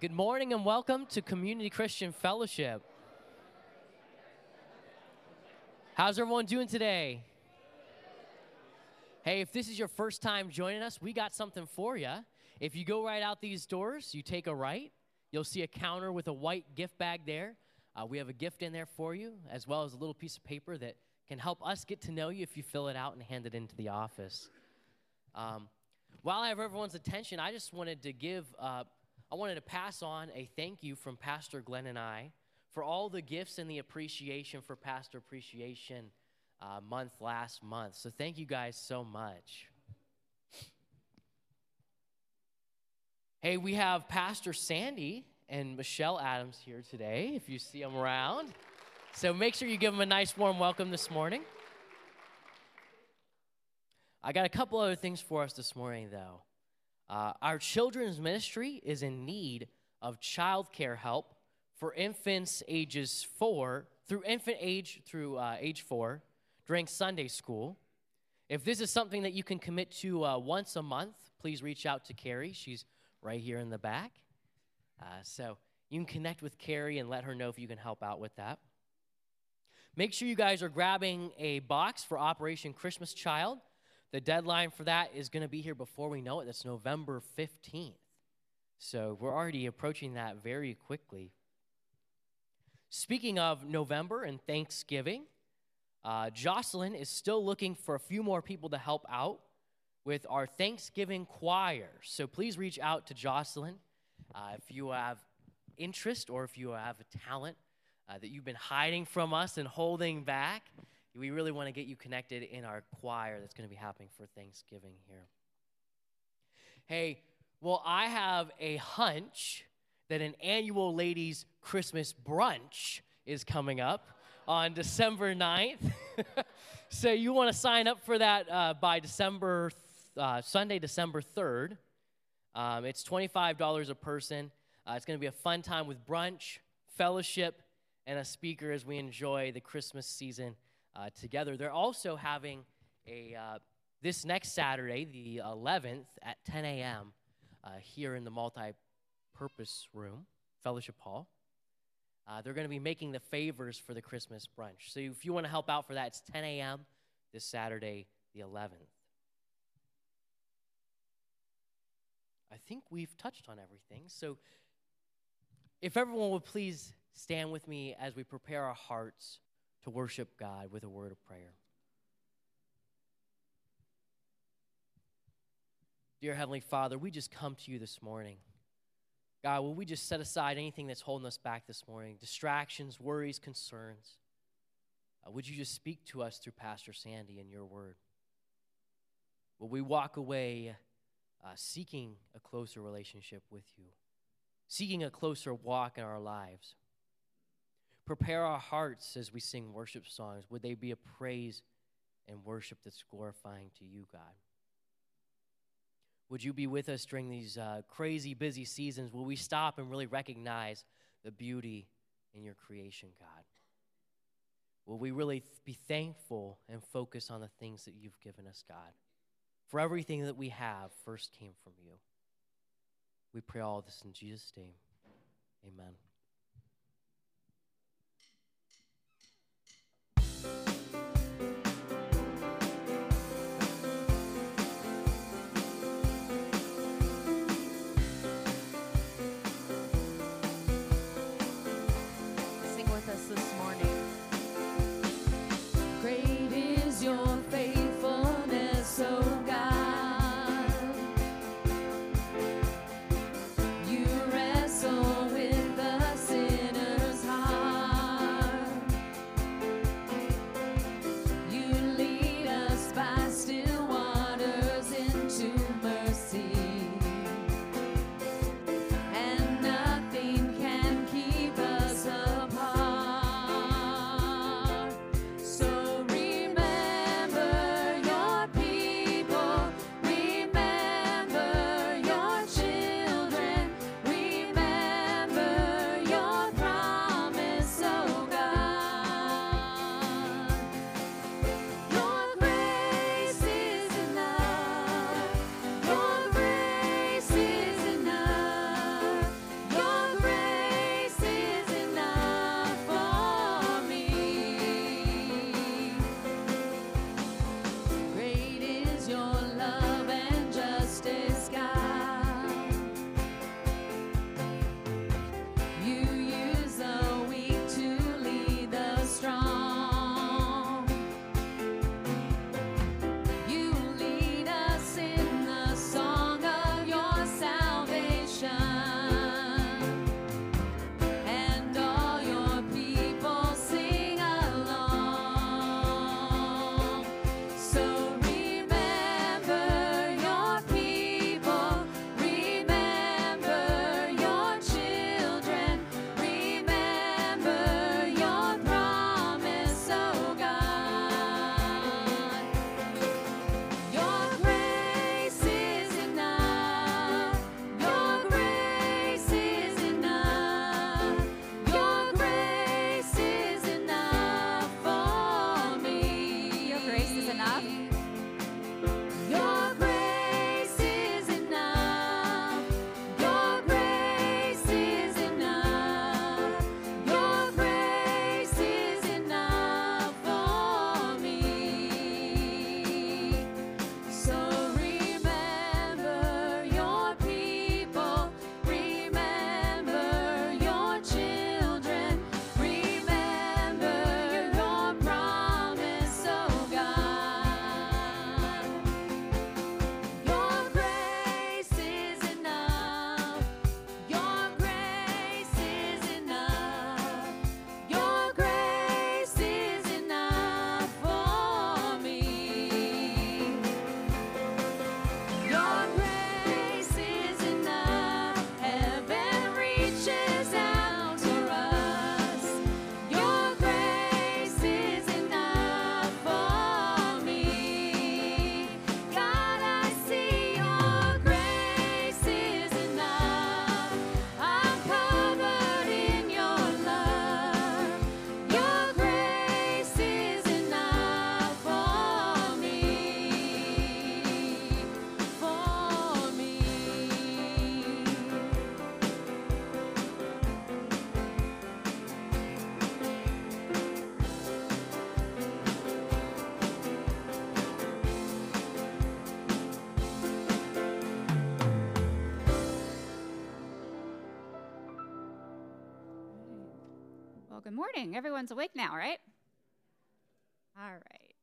Good morning and welcome to Community Christian Fellowship. How's everyone doing today? Hey, if this is your first time joining us, we got something for you. If you go right out these doors, you take a right, you'll see a counter with a white gift bag there. Uh, we have a gift in there for you, as well as a little piece of paper that can help us get to know you if you fill it out and hand it into the office. Um, while I have everyone's attention, I just wanted to give uh, I wanted to pass on a thank you from Pastor Glenn and I for all the gifts and the appreciation for Pastor Appreciation uh, Month last month. So thank you guys so much. Hey, we have Pastor Sandy and Michelle Adams here today, if you see them around. So make sure you give them a nice warm welcome this morning. I got a couple other things for us this morning, though. Uh, our children's ministry is in need of childcare help for infants ages four through infant age through uh, age four during Sunday school. If this is something that you can commit to uh, once a month, please reach out to Carrie. She's right here in the back. Uh, so you can connect with Carrie and let her know if you can help out with that. Make sure you guys are grabbing a box for Operation Christmas Child. The deadline for that is going to be here before we know it. That's November 15th. So we're already approaching that very quickly. Speaking of November and Thanksgiving, uh, Jocelyn is still looking for a few more people to help out with our Thanksgiving choir. So please reach out to Jocelyn uh, if you have interest or if you have a talent uh, that you've been hiding from us and holding back we really want to get you connected in our choir that's going to be happening for Thanksgiving here. Hey, well, I have a hunch that an annual ladies' Christmas brunch is coming up on December 9th. so you want to sign up for that uh, by December, uh, Sunday, December 3rd. Um, it's $25 a person. Uh, it's going to be a fun time with brunch, fellowship, and a speaker as we enjoy the Christmas season uh, together. They're also having a uh, this next Saturday, the 11th, at 10 a.m. Uh, here in the multi-purpose room, fellowship hall. Uh, they're going to be making the favors for the Christmas brunch. So if you want to help out for that, it's 10 a.m. this Saturday, the 11th. I think we've touched on everything. So if everyone would please stand with me as we prepare our hearts to worship God with a word of prayer. Dear Heavenly Father, we just come to you this morning. God, will we just set aside anything that's holding us back this morning? Distractions, worries, concerns. Uh, would you just speak to us through Pastor Sandy and your word? Will we walk away uh, seeking a closer relationship with you, seeking a closer walk in our lives? Prepare our hearts as we sing worship songs. Would they be a praise and worship that's glorifying to you, God? Would you be with us during these uh, crazy, busy seasons? Will we stop and really recognize the beauty in your creation, God? Will we really be thankful and focus on the things that you've given us, God? For everything that we have first came from you. We pray all this in Jesus' name. Amen. Morning. Everyone's awake now, right? All right.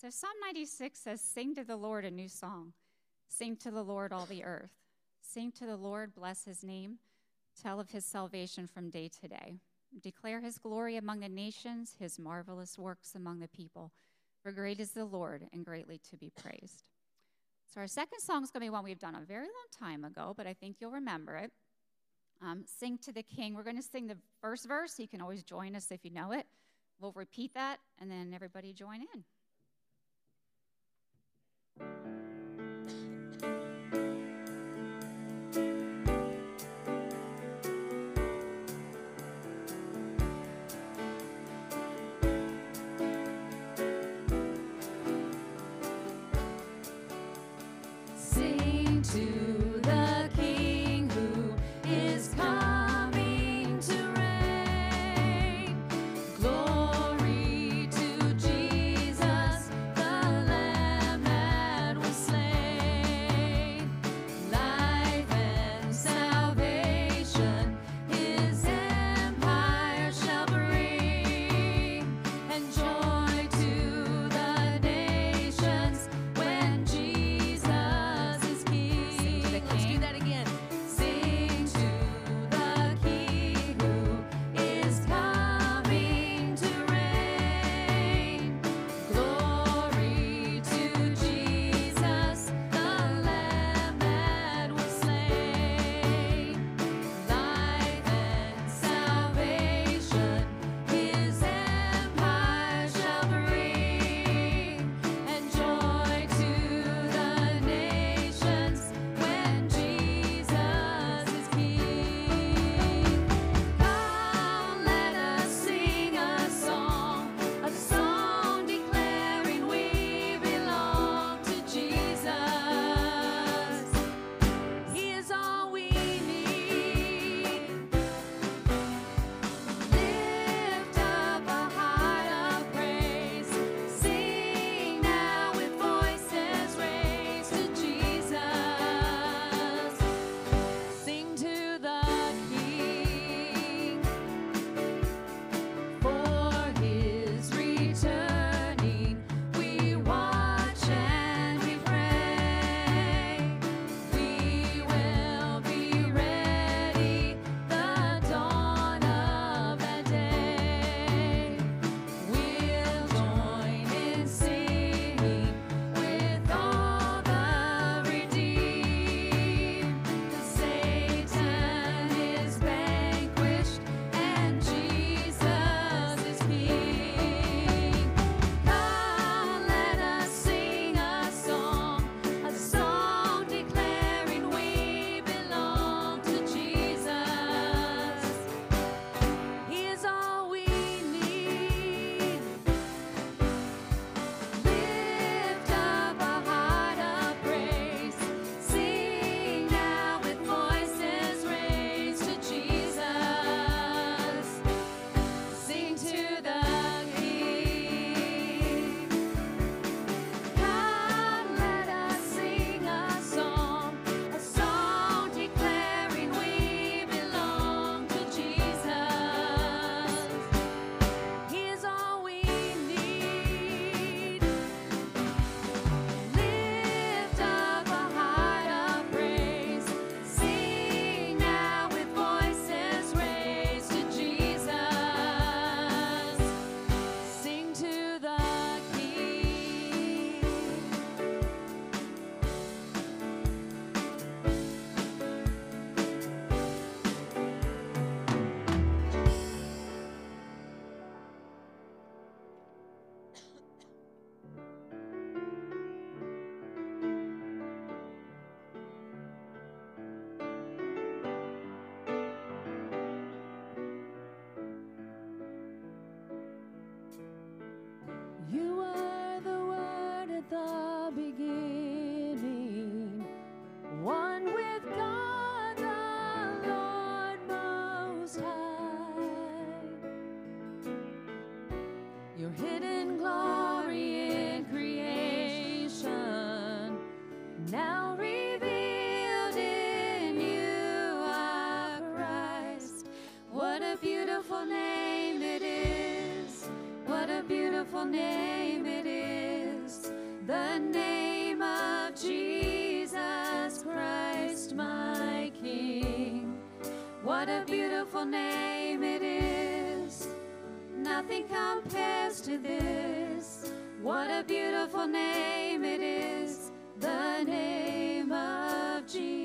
So, Psalm 96 says, Sing to the Lord a new song. Sing to the Lord, all the earth. Sing to the Lord, bless his name. Tell of his salvation from day to day. Declare his glory among the nations, his marvelous works among the people. For great is the Lord and greatly to be praised. So, our second song is going to be one we've done a very long time ago, but I think you'll remember it. Um, sing to the King. We're going to sing the first verse. You can always join us if you know it. We'll repeat that, and then everybody join in. Beautiful name it is! What a beautiful name it is, the name of Jesus Christ, my King. What a beautiful name it is. Nothing compares to this. What a beautiful name it is, the name of Jesus.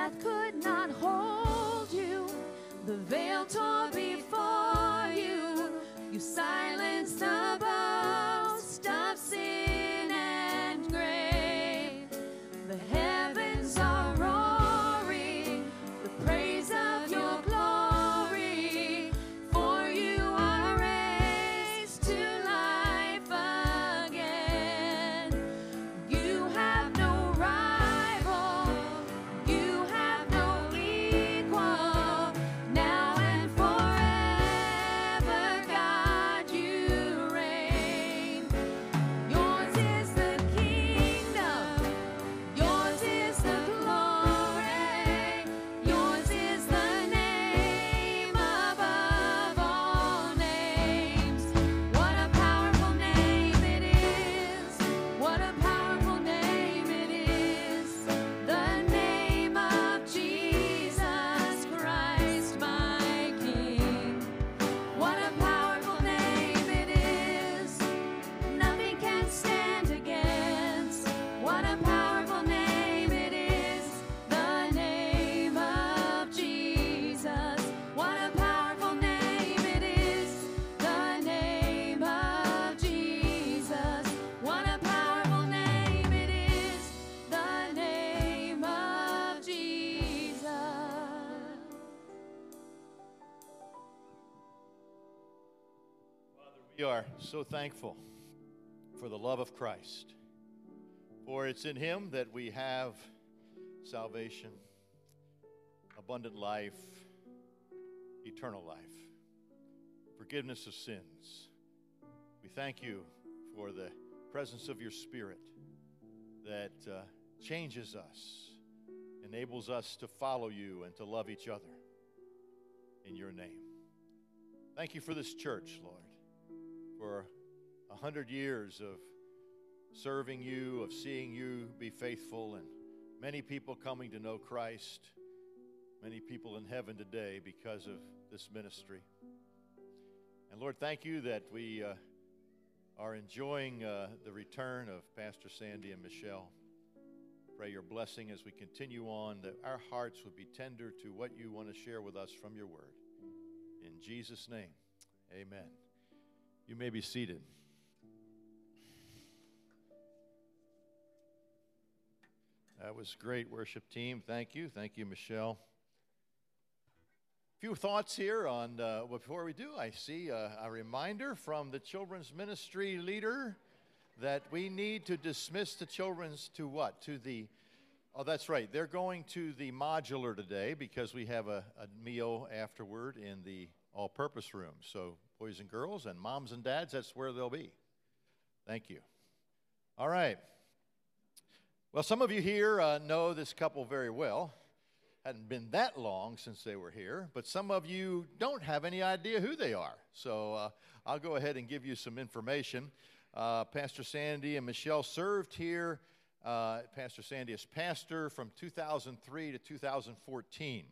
Death could not hold you. The veil tore before you. You silenced the are so thankful for the love of Christ. For it's in Him that we have salvation, abundant life, eternal life, forgiveness of sins. We thank you for the presence of your Spirit that uh, changes us, enables us to follow you and to love each other in your name. Thank you for this church, Lord for a hundred years of serving you, of seeing you be faithful, and many people coming to know Christ, many people in heaven today because of this ministry. And Lord, thank you that we uh, are enjoying uh, the return of Pastor Sandy and Michelle. Pray your blessing as we continue on, that our hearts would be tender to what you want to share with us from your word. In Jesus' name, amen. You may be seated. That was great, worship team. Thank you. Thank you, Michelle. A few thoughts here on uh, before we do. I see uh, a reminder from the children's ministry leader that we need to dismiss the children's to what? To the Oh, that's right. They're going to the modular today because we have a, a meal afterward in the all purpose room. So, boys and girls, and moms and dads, that's where they'll be. Thank you. All right. Well, some of you here uh, know this couple very well. Hadn't been that long since they were here, but some of you don't have any idea who they are. So uh, I'll go ahead and give you some information. Uh, pastor Sandy and Michelle served here. Uh, pastor Sandy is pastor from 2003 to 2014.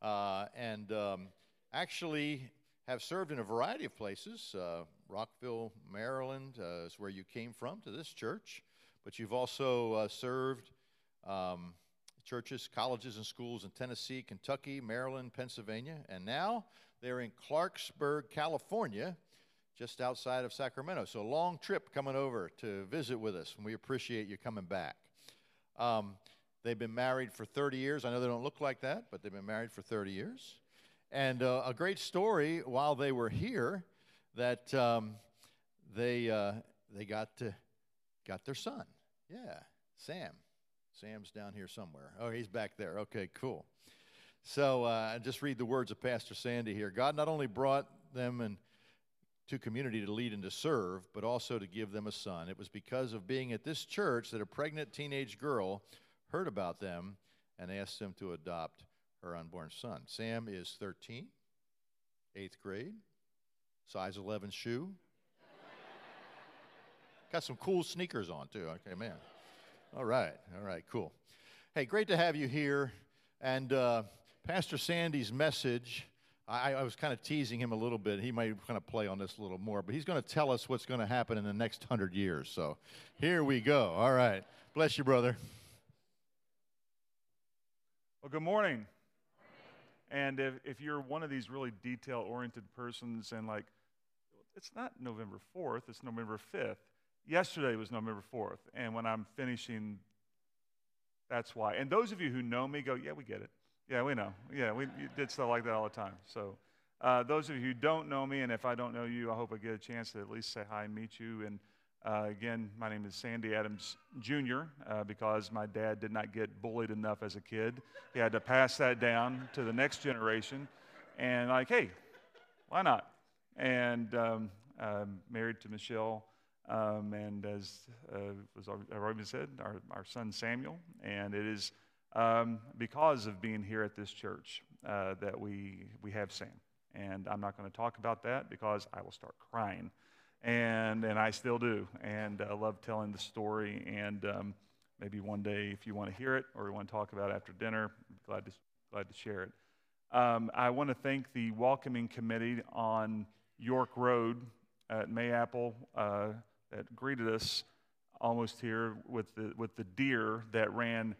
Uh, and um, actually have served in a variety of places. Uh, Rockville, Maryland uh, is where you came from to this church, but you've also uh, served um, churches, colleges, and schools in Tennessee, Kentucky, Maryland, Pennsylvania, and now they're in Clarksburg, California, just outside of Sacramento. So, a long trip coming over to visit with us, and we appreciate you coming back. Um, they've been married for 30 years. I know they don't look like that, but they've been married for 30 years. And uh, a great story while they were here that um, they, uh, they got, to, got their son. Yeah, Sam. Sam's down here somewhere. Oh, he's back there. Okay, cool. So uh, just read the words of Pastor Sandy here. God not only brought them and to community to lead and to serve, but also to give them a son. It was because of being at this church that a pregnant teenage girl heard about them and asked them to adopt her unborn son. Sam is 13, eighth grade, size 11 shoe. Got some cool sneakers on, too. Okay, man. All right, all right, cool. Hey, great to have you here. And uh, Pastor Sandy's message, I, I was kind of teasing him a little bit. He might kind of play on this a little more, but he's going to tell us what's going to happen in the next hundred years. So here we go. All right. Bless you, brother. Well, good morning. And if, if you're one of these really detail oriented persons and like, it's not November 4th, it's November 5th. Yesterday was November 4th. And when I'm finishing, that's why. And those of you who know me go, yeah, we get it. Yeah, we know. Yeah, we did stuff like that all the time. So, uh, those of you who don't know me, and if I don't know you, I hope I get a chance to at least say hi and meet you. And uh, again, my name is Sandy Adams Jr. Uh, because my dad did not get bullied enough as a kid. He had to pass that down to the next generation. And, like, hey, why not? And um, I'm married to Michelle. Um, and as uh, was already said, our, our son Samuel. And it is um, because of being here at this church uh, that we, we have Sam. And I'm not going to talk about that because I will start crying and and I still do, and I uh, love telling the story. And um, maybe one day, if you want to hear it or you want to talk about it after dinner, I'm glad to glad to share it. Um, I want to thank the welcoming committee on York Road at Mayapple uh, that greeted us almost here with the with the deer that ran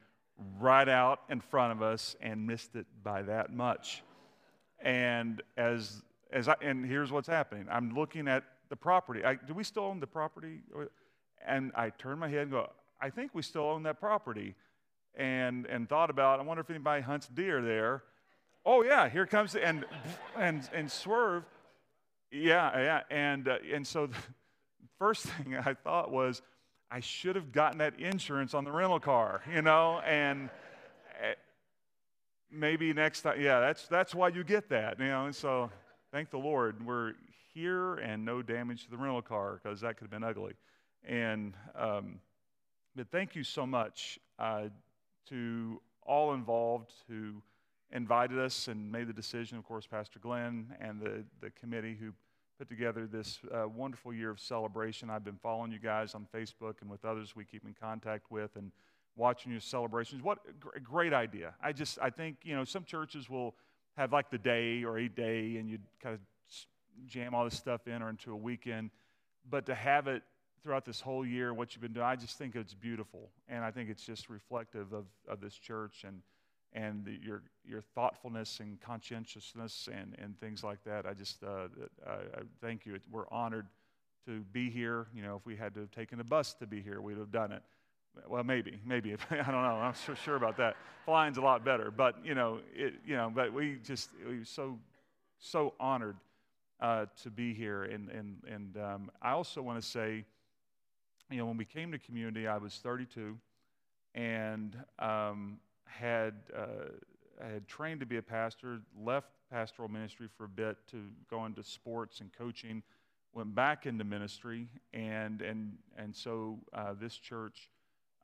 right out in front of us and missed it by that much. And as as I, and here's what's happening. I'm looking at the property. I, do we still own the property? And I turned my head and go, I think we still own that property. And, and thought about, I wonder if anybody hunts deer there. Oh, yeah, here comes, the, and, and, and swerve. Yeah, yeah. And, uh, and so the first thing I thought was, I should have gotten that insurance on the rental car, you know, and eh, maybe next time, yeah, that's, that's why you get that, you know, and so thank the Lord, we're here and no damage to the rental car because that could have been ugly. And um, but thank you so much uh, to all involved who invited us and made the decision. Of course, Pastor Glenn and the the committee who put together this uh, wonderful year of celebration. I've been following you guys on Facebook and with others we keep in contact with and watching your celebrations. What a great idea! I just I think you know some churches will have like the day or a day and you kind of jam all this stuff in or into a weekend, but to have it throughout this whole year, what you've been doing, I just think it's beautiful. And I think it's just reflective of, of this church and, and the, your, your thoughtfulness and conscientiousness and, and things like that. I just uh, I, I thank you. We're honored to be here. You know, if we had to have taken a bus to be here, we'd have done it. Well, maybe, maybe. I don't know. I'm so sure about that. Flying's a lot better, but you know, it, you know, but we just we're so so honored uh, to be here. And, and, and um, I also want to say, you know, when we came to community, I was 32 and um, had, uh, had trained to be a pastor, left pastoral ministry for a bit to go into sports and coaching, went back into ministry, and and and so uh, this church,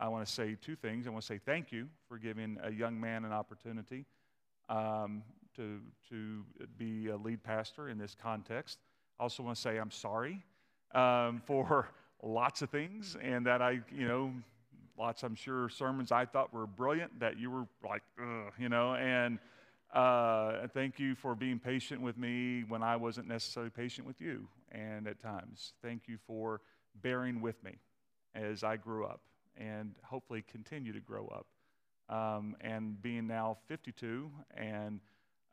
I want to say two things. I want to say thank you for giving a young man an opportunity um, to to be a lead pastor in this context. I also want to say I'm sorry um, for lots of things, and that I you know lots, I'm sure, sermons I thought were brilliant that you were like, you know, and uh, thank you for being patient with me when I wasn't necessarily patient with you. And at times, thank you for bearing with me as I grew up and hopefully continue to grow up. Um, and being now 52, and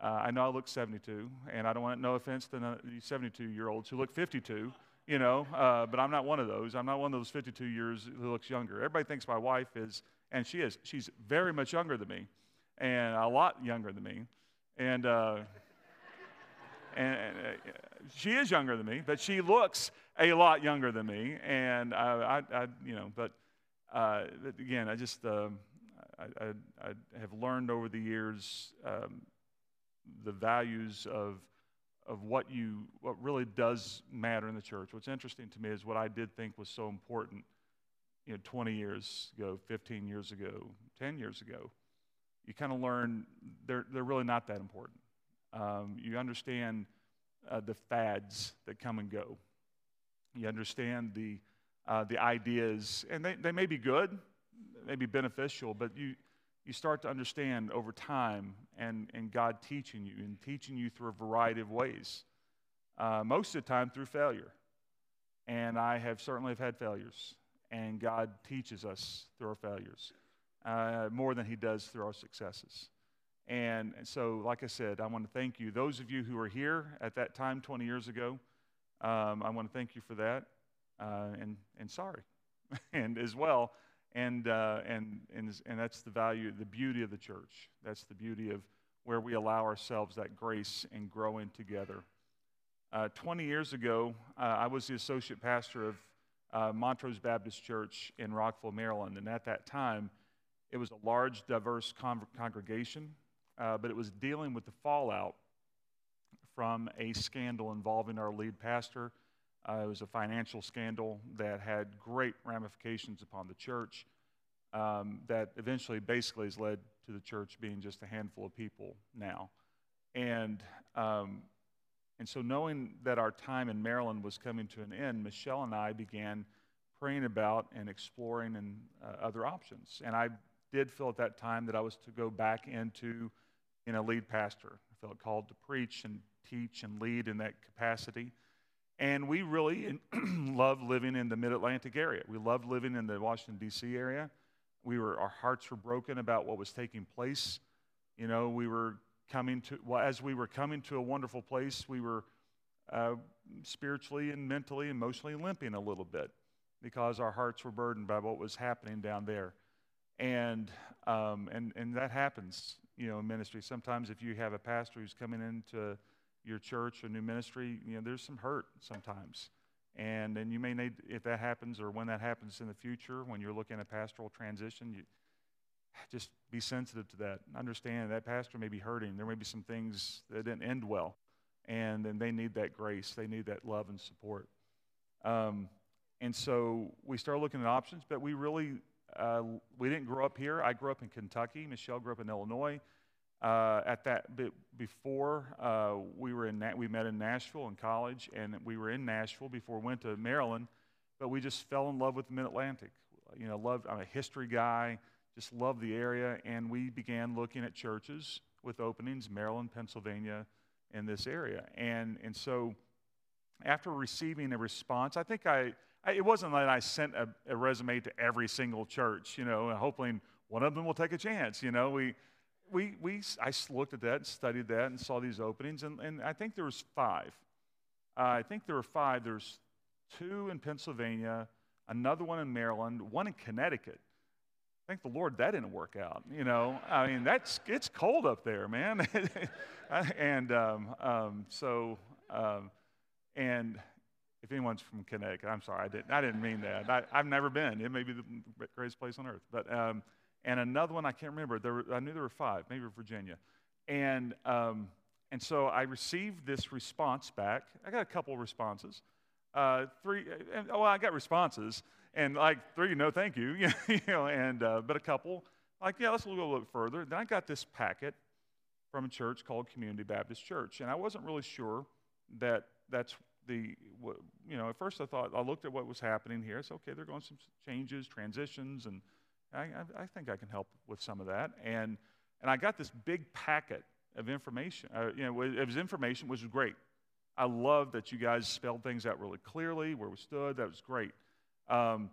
uh, I know I look 72, and I don't want no offense to the 72 year olds who look 52 you know, uh, but I'm not one of those. I'm not one of those 52 years who looks younger. Everybody thinks my wife is, and she is. She's very much younger than me, and a lot younger than me, and uh, and uh, she is younger than me, but she looks a lot younger than me, and I, I, I you know, but uh, again, I just um, I, I, I, have learned over the years um, the values of of what you what really does matter in the church. What's interesting to me is what I did think was so important, you know, 20 years ago, 15 years ago, 10 years ago. You kind of learn they're they're really not that important. Um, you understand uh, the fads that come and go. You understand the uh, the ideas, and they, they may be good, they may be beneficial, but you you start to understand over time and, and God teaching you and teaching you through a variety of ways. Uh, most of the time through failure. And I have certainly have had failures. And God teaches us through our failures uh, more than He does through our successes. And, so, like I said, I want to thank you. Those of you who were here at that time 20 years ago, um, I want to thank you for that. Uh, and, and sorry. and as well, and, uh, and, and, and that's the value, the beauty of the church. That's the beauty of where we allow ourselves that grace and growing together. Uh, 20 years ago, uh, I was the associate pastor of uh, Montrose Baptist Church in Rockville, Maryland. And at that time, it was a large, diverse con- congregation, uh, but it was dealing with the fallout from a scandal involving our lead pastor uh, it was a financial scandal that had great ramifications upon the church um, that eventually basically has led to the church being just a handful of people now. And, um, and so, knowing that our time in Maryland was coming to an end, Michelle and I began praying about and exploring and uh, other options. And I did feel at that time that I was to go back into in a lead pastor. I felt called to preach and teach and lead in that capacity. And we really love living in the mid Atlantic area. We loved living in the Washington, D.C. area. We were, our hearts were broken about what was taking place. You know, we were coming to, well, as we were coming to a wonderful place, we were uh, spiritually and mentally, and emotionally limping a little bit because our hearts were burdened by what was happening down there. And, um, and, and that happens, you know, in ministry. Sometimes if you have a pastor who's coming into your church or new ministry, you know, there's some hurt sometimes. And then you may need, if that happens or when that happens in the future, when you're looking at pastoral transition, you just be sensitive to that. Understand that pastor may be hurting. There may be some things that didn't end well. And then they need that grace, they need that love and support. Um, and so we started looking at options, but we really, uh, we didn't grow up here. I grew up in Kentucky. Michelle grew up in Illinois. Uh, at that before uh, we were in we met in Nashville in college, and we were in Nashville before we went to Maryland. But we just fell in love with the Mid Atlantic. You know, loved. I'm a history guy. Just loved the area, and we began looking at churches with openings, Maryland, Pennsylvania, in this area. And and so, after receiving a response, I think I, I it wasn't that I sent a, a resume to every single church, you know, hoping one of them will take a chance. You know, we we, we, I looked at that and studied that and saw these openings, and, and I think there was five. Uh, I think there were five. There's two in Pennsylvania, another one in Maryland, one in Connecticut. Thank the Lord that didn't work out. You know, I mean, that's it's cold up there, man. and um, um, so, um, and if anyone's from Connecticut, I'm sorry, I didn't, I didn't mean that. I, have never been. It may be the greatest place on earth, but um, and another one I can't remember. There were, I knew there were five, maybe Virginia, and um, and so I received this response back. I got a couple responses, uh, three, and, oh, I got responses, and like three, no, thank you, you know, and uh, but a couple, like yeah, let's go a little bit further. Then I got this packet from a church called Community Baptist Church, and I wasn't really sure that that's the you know at first I thought I looked at what was happening here. I said, okay, they're going some changes, transitions, and I, I, I think I can help with some of that. And and I got this big packet of information. Uh, you know, it was information which was great. I love that you guys spelled things out really clearly, where we stood. That was great. Um,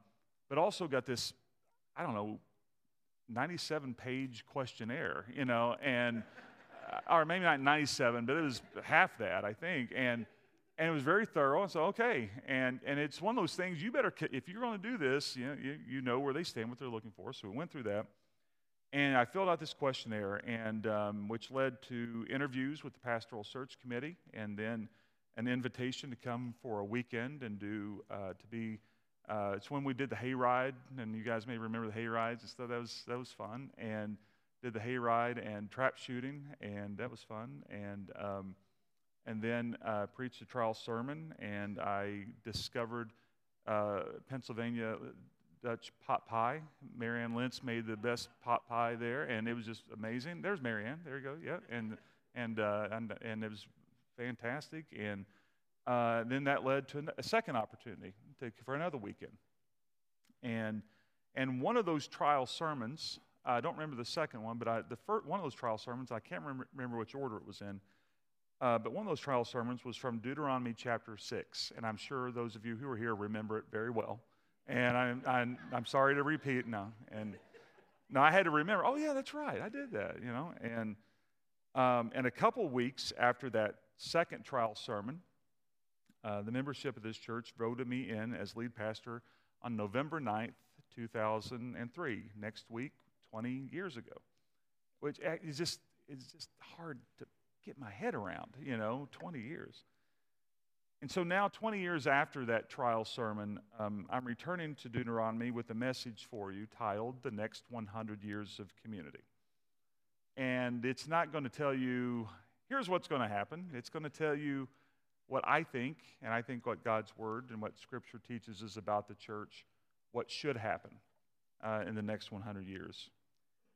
but also got this, I don't know, 97 page questionnaire, you know, and, uh, or maybe not 97, but it was half that, I think. And, and it was very thorough. So, okay. And, and it's one of those things you better, if you're going to do this, you know, you, you know where they stand, what they're looking for. So we went through that. And I filled out this questionnaire, and um, which led to interviews with the pastoral search committee, and then an invitation to come for a weekend and do uh, to be. Uh, it's when we did the hayride, and you guys may remember the hayrides and stuff. That was that was fun, and did the hayride and trap shooting, and that was fun, and um, and then uh, preached a trial sermon, and I discovered uh, Pennsylvania Dutch pot pie. Marianne Lentz made the best pot pie there, and it was just amazing. There's Marianne. There you go. Yeah, and and uh, and and it was fantastic. And uh, then that led to a second opportunity to, for another weekend. And and one of those trial sermons, I don't remember the second one, but I, the first, one of those trial sermons, I can't remember which order it was in. Uh, but one of those trial sermons was from Deuteronomy chapter 6. And I'm sure those of you who are here remember it very well. And I'm, I'm, I'm sorry to repeat now. And now I had to remember, oh, yeah, that's right. I did that, you know. And, um, and a couple weeks after that second trial sermon, uh, the membership of this church voted me in as lead pastor on November 9th, 2003, next week, 20 years ago, which is just, is just hard to get my head around, you know, 20 years. And so now, 20 years after that trial sermon, um, I'm returning to Deuteronomy with a message for you titled The Next 100 Years of Community. And it's not going to tell you, here's what's going to happen. It's going to tell you what I think, and I think what God's Word and what Scripture teaches us about the church, what should happen uh, in the next 100 years.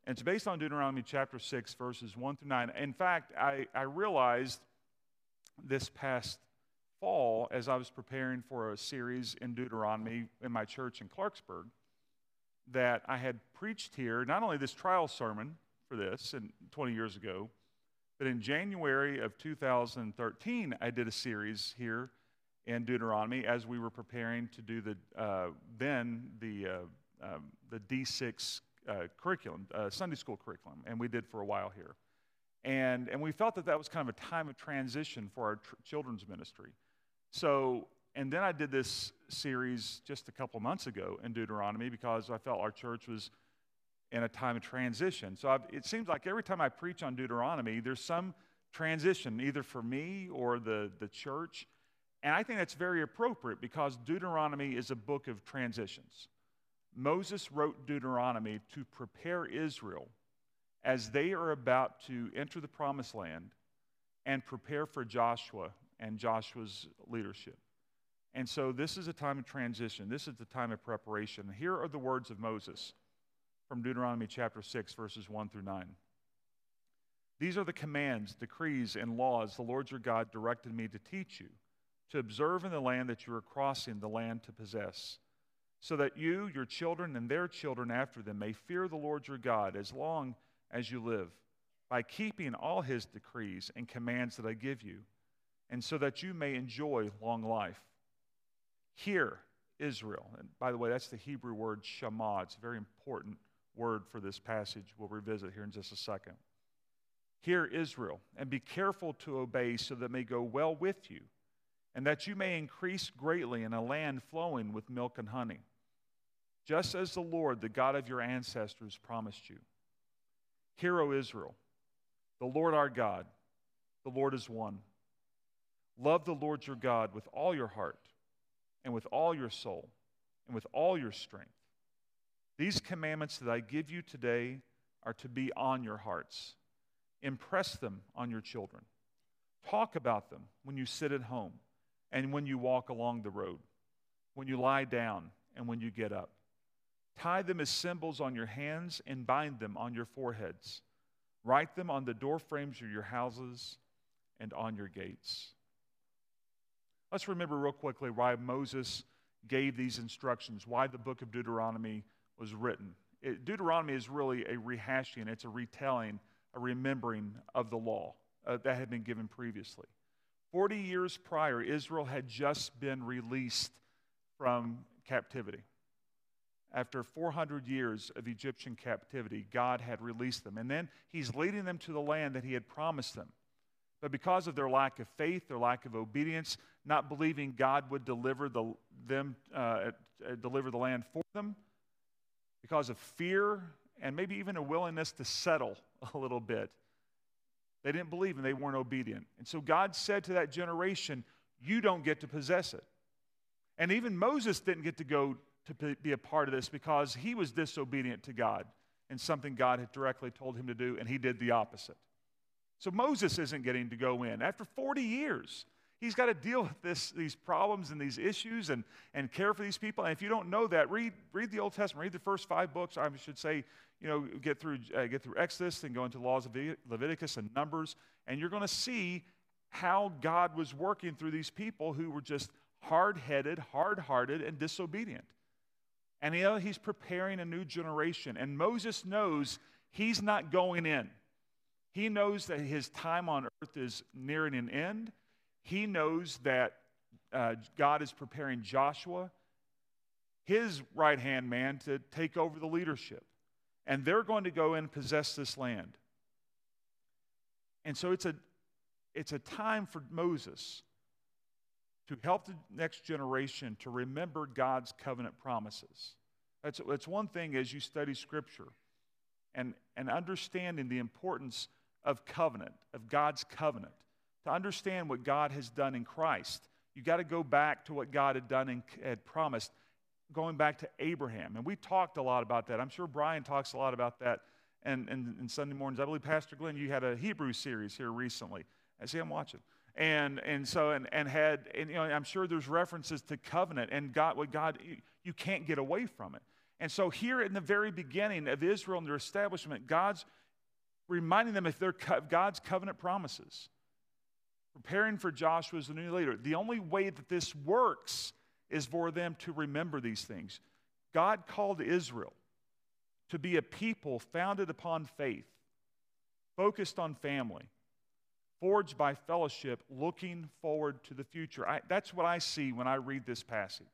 And it's based on Deuteronomy chapter 6, verses 1 through 9. In fact, I, I realized this past fall, as I was preparing for a series in Deuteronomy in my church in Clarksburg, that I had preached here not only this trial sermon for this and 20 years ago, but in January of 2013, I did a series here in Deuteronomy as we were preparing to do the uh, then the uh, um, the D6 uh, curriculum, uh, Sunday school curriculum, and we did for a while here, and and we felt that that was kind of a time of transition for our tr- children's ministry. So, and then I did this series just a couple months ago in Deuteronomy because I felt our church was in a time of transition. So I've, it seems like every time I preach on Deuteronomy, there's some transition, either for me or the, the church. And I think that's very appropriate because Deuteronomy is a book of transitions. Moses wrote Deuteronomy to prepare Israel as they are about to enter the promised land and prepare for Joshua and Joshua's leadership. And so this is a time of transition. This is the time of preparation. Here are the words of Moses from Deuteronomy chapter 6, verses 1 through 9. These are the commands, decrees, and laws the Lord your God directed me to teach you, to observe in the land that you are crossing the land to possess, so that you, your children, and their children after them may fear the Lord your God as long as you live, by keeping all his decrees and commands that I give you and so that you may enjoy long life. Hear, Israel. And by the way, that's the Hebrew word Shema. It's a very important word for this passage. We'll revisit here in just a second. Hear, Israel, and be careful to obey so that it may go well with you, and that you may increase greatly in a land flowing with milk and honey, just as the Lord, the God of your ancestors, promised you. Hear, O Israel, the Lord our God, the Lord is one. Love the Lord your God with all your heart, and with all your soul, and with all your strength. These commandments that I give you today are to be on your hearts. Impress them on your children. Talk about them when you sit at home and when you walk along the road, when you lie down and when you get up. Tie them as symbols on your hands and bind them on your foreheads. Write them on the door frames of your houses and on your gates. Let's remember real quickly why Moses gave these instructions, why the book of Deuteronomy was written. It, Deuteronomy is really a rehashing, it's a retelling, a remembering of the law uh, that had been given previously. 40 years prior, Israel had just been released from captivity. After 400 years of Egyptian captivity, God had released them. And then He's leading them to the land that He had promised them. But because of their lack of faith, their lack of obedience, not believing God would deliver the, them, uh, uh, deliver the land for them, because of fear and maybe even a willingness to settle a little bit, they didn't believe and they weren't obedient. And so God said to that generation, You don't get to possess it. And even Moses didn't get to go to be a part of this because he was disobedient to God and something God had directly told him to do, and he did the opposite. So Moses isn't getting to go in. After 40 years, he's got to deal with this, these problems and these issues and, and care for these people. And if you don't know that, read, read the Old Testament, read the first five books. I should say, you know, get through, uh, get through Exodus and go into laws of Leviticus and Numbers, and you're going to see how God was working through these people who were just hard headed, hard hearted, and disobedient. And you know, he's preparing a new generation. And Moses knows he's not going in. He knows that his time on earth is nearing an end. He knows that uh, God is preparing Joshua, his right hand man, to take over the leadership. And they're going to go and possess this land. And so it's a, it's a time for Moses to help the next generation to remember God's covenant promises. That's, that's one thing as you study Scripture and, and understanding the importance of covenant, of God's covenant. To understand what God has done in Christ, you got to go back to what God had done and had promised, going back to Abraham. And we talked a lot about that. I'm sure Brian talks a lot about that and, and, and Sunday mornings. I believe, Pastor Glenn, you had a Hebrew series here recently. I see I'm watching and and so and, and had and you know i'm sure there's references to covenant and god what god you, can't get away from it. And so here in the very beginning of israel and their establishment god's reminding them of their god's covenant promises preparing for joshua as the new leader. The only way that this works is for them to remember these things. God called israel to be a people founded upon faith focused on family forged by fellowship, looking forward to the future. I, that's what I see when I read this passage.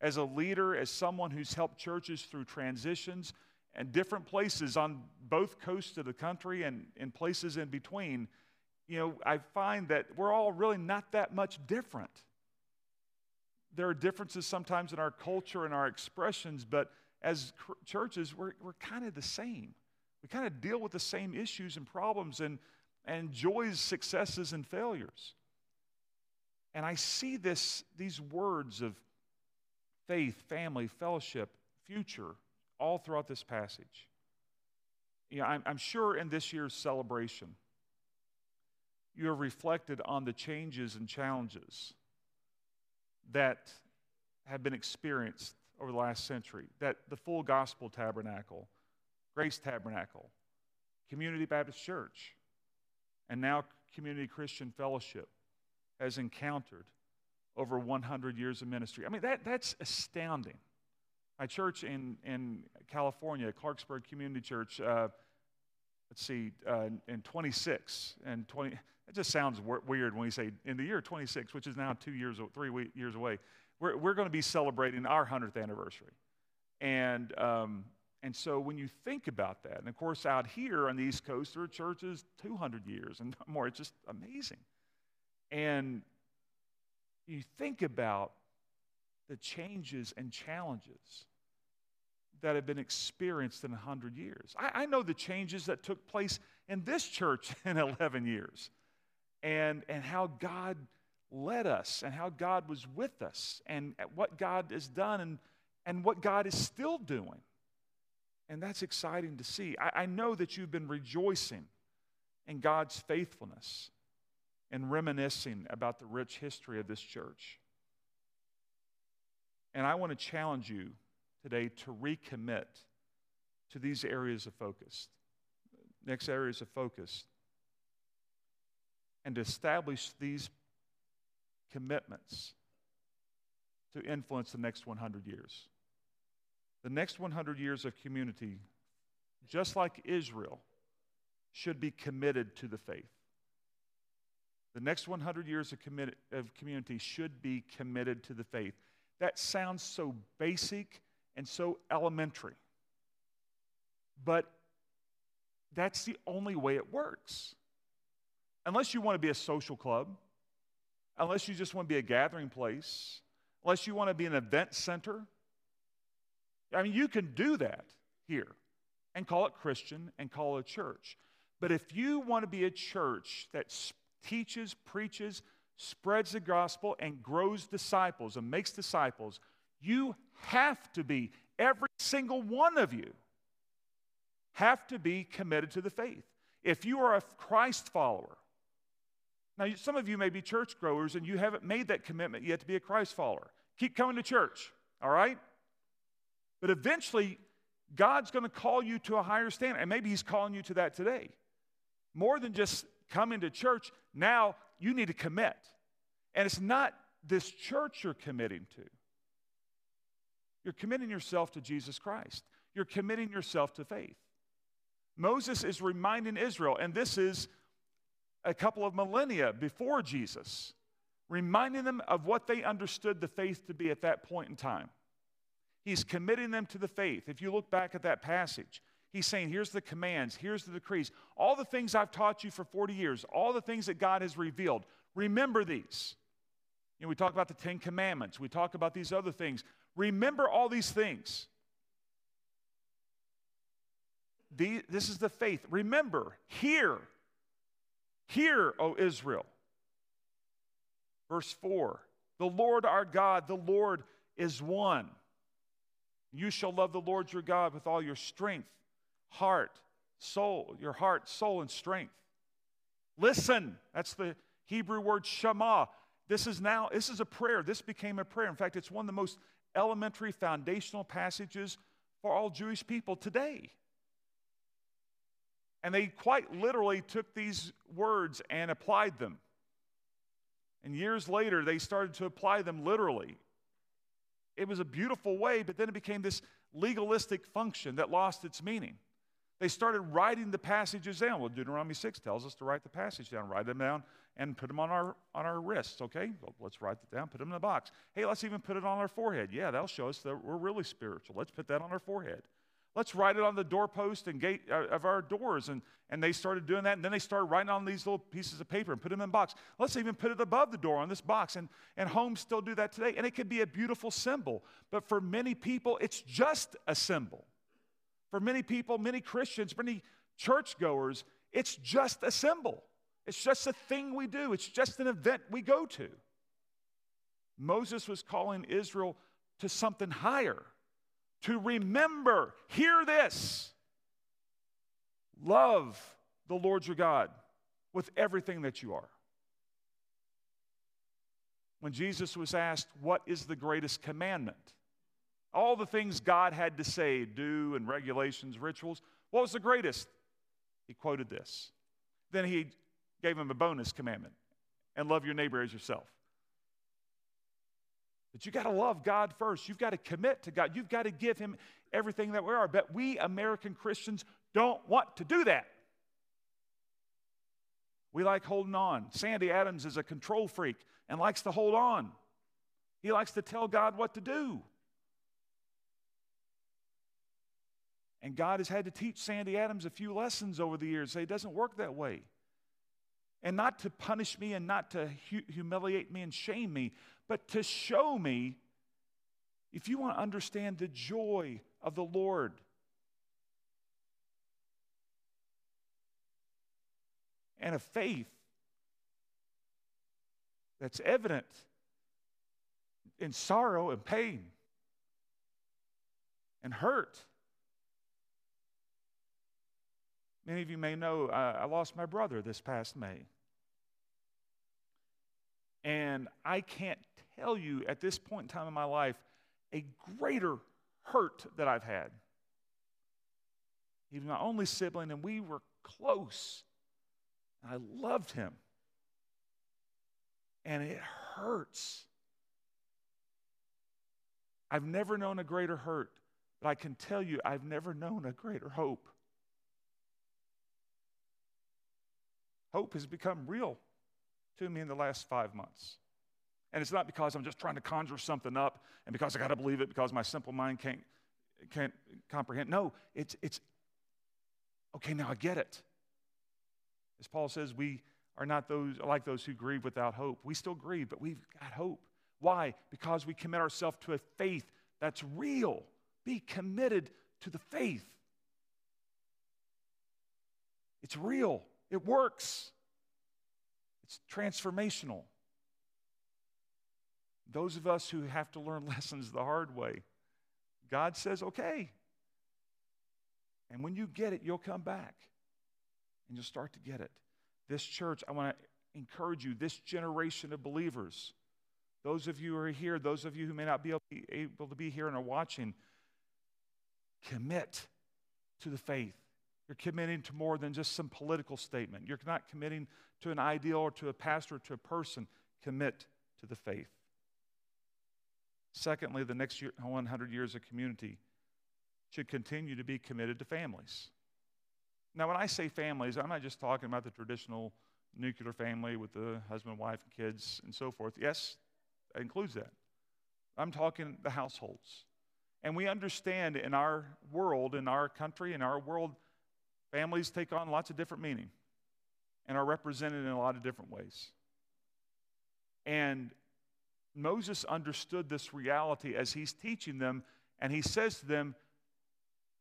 As a leader, as someone who's helped churches through transitions and different places on both coasts of the country and in places in between, you know, I find that we're all really not that much different. There are differences sometimes in our culture and our expressions, but as churches, we're, we're kind of the same. We kind of deal with the same issues and problems, and and joys, successes, and failures. And I see this, these words of faith, family, fellowship, future, all throughout this passage. You know, I'm, I'm sure in this year's celebration, you have reflected on the changes and challenges that have been experienced over the last century. That the full gospel tabernacle, Grace Tabernacle, Community Baptist Church, and now Community Christian Fellowship has encountered over 100 years of ministry. I mean, that, that's astounding. My church in, in California, Clarksburg Community Church, uh, let's see, uh, in 26 and 20, it just sounds weird when we say in the year 26, which is now two years, three years away, we're, we're going to be celebrating our 100th anniversary. And um, and so when you think about that, and of course, out here on the East Coast, there are churches 200 years and more. It's just amazing. And you think about the changes and challenges that have been experienced in 100 years. I, I, know the changes that took place in this church in 11 years and, and how God led us and how God was with us and what God has done and, and what God is still doing And that's exciting to see. I, I know that you've been rejoicing in God's faithfulness and reminiscing about the rich history of this church. And I want to challenge you today to recommit to these areas of focus. Next areas of focus. And to establish these commitments to influence the next 100 years. The next 100 years of community, just like Israel, should be committed to the faith. The next 100 years of, of community should be committed to the faith. That sounds so basic and so elementary. But that's the only way it works. Unless you want to be a social club, unless you just want to be a gathering place, unless you want to be an event center. I mean, you can do that here and call it Christian and call it church. But if you want to be a church that teaches, preaches, spreads the gospel, and grows disciples and makes disciples, you have to be, every single one of you, have to be committed to the faith. If you are a Christ follower, now some of you may be church growers and you haven't made that commitment yet to be a Christ follower. Keep coming to church, all right? But eventually, God's going to call you to a higher standard, and maybe He's calling you to that today. More than just coming to church, now you need to commit. And it's not this church you're committing to. You're committing yourself to Jesus Christ. You're committing yourself to faith. Moses is reminding Israel, and this is a couple of millennia before Jesus, reminding them of what they understood the faith to be at that point in time. He's committing them to the faith. If you look back at that passage, he's saying, Here's the commands, here's the decrees, all the things I've taught you for 40 years, all the things that God has revealed. Remember these. You know, we talk about the Ten Commandments, we talk about these other things. Remember all these things. The, this is the faith. Remember, hear, hear, O Israel. Verse 4 The Lord our God, the Lord is one. You shall love the Lord your God with all your strength, heart, soul, your heart, soul, and strength. Listen, that's the Hebrew word shema. This is now, this is a prayer. This became a prayer. In fact, it's one of the most elementary foundational passages for all Jewish people today. And they quite literally took these words and applied them. And years later, they started to apply them literally. It was a beautiful way, but then it became this legalistic function that lost its meaning. They started writing the passages down. Well, Deuteronomy 6 tells us to write the passage down, write them down, and put them on our, on our wrists, okay? Well, let's write it down, put them in a box. Hey, let's even put it on our forehead. Yeah, that'll show us that we're really spiritual. Let's put that on our forehead. Let's write it on the doorpost and gate uh, of our doors. And, and they started doing that. And then they started writing on these little pieces of paper and put them in box. Let's even put it above the door on this box. And, and homes still do that today. And it could be a beautiful symbol. But for many people, it's just a symbol. For many people, many Christians, many churchgoers, it's just a symbol. It's just a thing we do. It's just an event we go to. Moses was calling Israel to something higher to remember, hear this love the Lord your God with everything that you are. When Jesus was asked, What is the greatest commandment? All the things God had to say, do, and regulations, rituals, what was the greatest? He quoted this. Then he gave him a bonus commandment and love your neighbor as yourself. But you got to love God first. You've got to commit to God. You've got to give Him everything that we are. But we American Christians don't want to do that. We like holding on. Sandy Adams is a control freak and likes to hold on. He likes to tell God what to do. And God has had to teach Sandy Adams a few lessons over the years. Say it doesn't work that way. And not to punish me and not to hu- humiliate me and shame me, but to show me if you want to understand the joy of the Lord. And a faith that's evident in sorrow and pain and hurt Many of you may know uh, I lost my brother this past May. And I can't tell you at this point in time in my life a greater hurt that I've had. He was my only sibling, and we were close. I loved him. And it hurts. I've never known a greater hurt, but I can tell you I've never known a greater hope. Hope has become real to me in the last five months. And it's not because I'm just trying to conjure something up and because I got to believe it because my simple mind can't, can't comprehend. No, it's, it's okay, now I get it. As Paul says, we are not those like those who grieve without hope. We still grieve, but we've got hope. Why? Because we commit ourselves to a faith that's real. Be committed to the faith. It's real, it works, it's transformational. Those of us who have to learn lessons the hard way, God says, okay. And when you get it, you'll come back and you'll start to get it. This church, I want to encourage you, this generation of believers, those of you who are here, those of you who may not be able to be here and are watching, commit to the faith. You're committing to more than just some political statement. You're not committing to an ideal or to a pastor or to a person. Commit to the faith. Secondly, the next 100 years of community should continue to be committed to families. Now, when I say families, I'm not just talking about the traditional nuclear family with the husband, wife, and kids, and so forth. Yes, that includes that. I'm talking the households. And we understand in our world, in our country, in our world, families take on lots of different meaning and are represented in a lot of different ways. And Moses understood this reality as he's teaching them, and he says to them,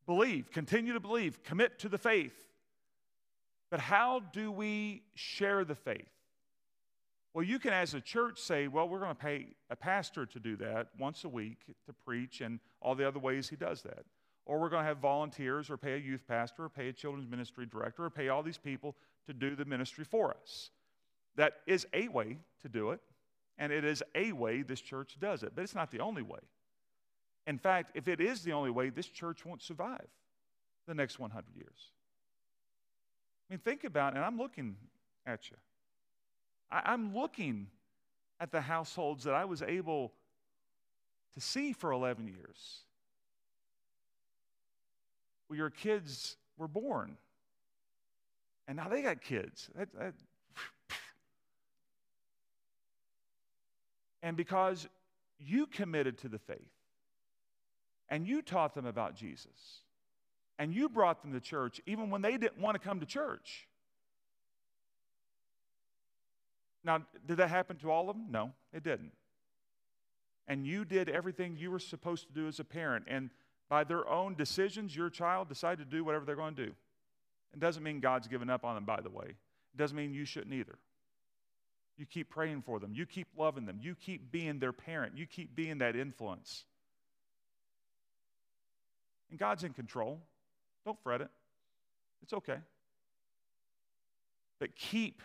Believe, continue to believe, commit to the faith. But how do we share the faith? Well, you can, as a church, say, well, we're going to pay a pastor to do that once a week to preach and all the other ways he does that. Or we're going to have volunteers, or pay a youth pastor, or pay a children's ministry director, or pay all these people to do the ministry for us. That is a way to do it, and it is a way this church does it, but it's not the only way. In fact, if it is the only way, this church won't survive the next 100 years. I mean, think about it, and I'm looking at you. I, am looking at the households that I was able to see for 11 years. Where your kids were born, and now they got kids. That, that, and because you committed to the faith, and you taught them about Jesus, and you brought them to church even when they didn't want to come to church. Now, did that happen to all of them? No, it didn't. And you did everything you were supposed to do as a parent. And by their own decisions, your child decided to do whatever they're going to do. It doesn't mean God's given up on them, by the way. It doesn't mean you shouldn't either. You keep praying for them. You keep loving them. You keep being their parent. You keep being that influence. And God's in control. Don't fret it. It's okay. But keep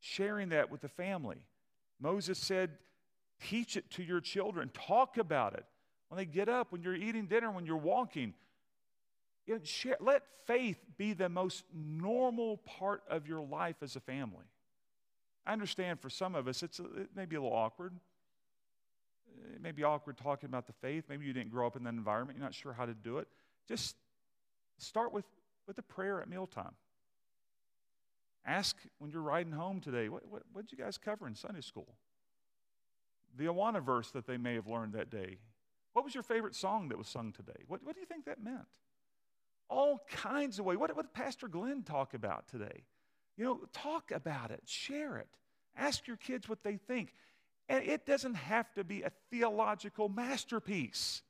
sharing that with the family. Moses said, Teach it to your children, talk about it. When they get up, when you're eating dinner, when you're walking, you know, let faith be the most normal part of your life as a family. I understand for some of us, it's a, it may be a little awkward. It may be awkward talking about the faith. Maybe you didn't grow up in that environment. You're not sure how to do it. Just start with, with a prayer at mealtime. Ask when you're riding home today, what, what, what did you guys cover in Sunday school? The Awana verse that they may have learned that day. What was your favorite song that was sung today? What, what do you think that meant? All kinds of ways. What, what did Pastor Glenn talk about today? You know, talk about it, share it. Ask your kids what they think. And it doesn't have to be a theological masterpiece.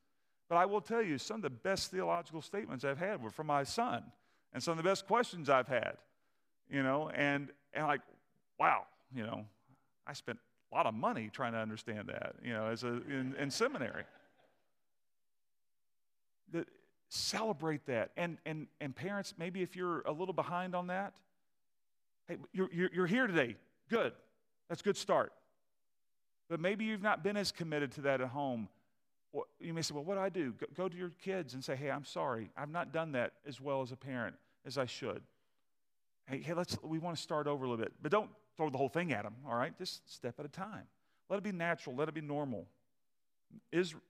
But I will tell you, some of the best theological statements I've had were from my son, and some of the best questions I've had you know, and, and like, wow, you know, I spent a lot of money trying to understand that, you know, as a, in, in seminary. The, celebrate that. And, and, and parents, maybe if you're a little behind on that, hey, you're, you're, here today. Good. That's a good start. But maybe you've not been as committed to that at home. You may say, well, what do I do? Go, go to your kids and say, hey, I'm sorry. I've not done that as well as a parent as I should. Hey, hey let's, we want to start over a little bit. But don't throw the whole thing at them, all right? Just step at a time. Let it be natural. Let it be normal. Israel,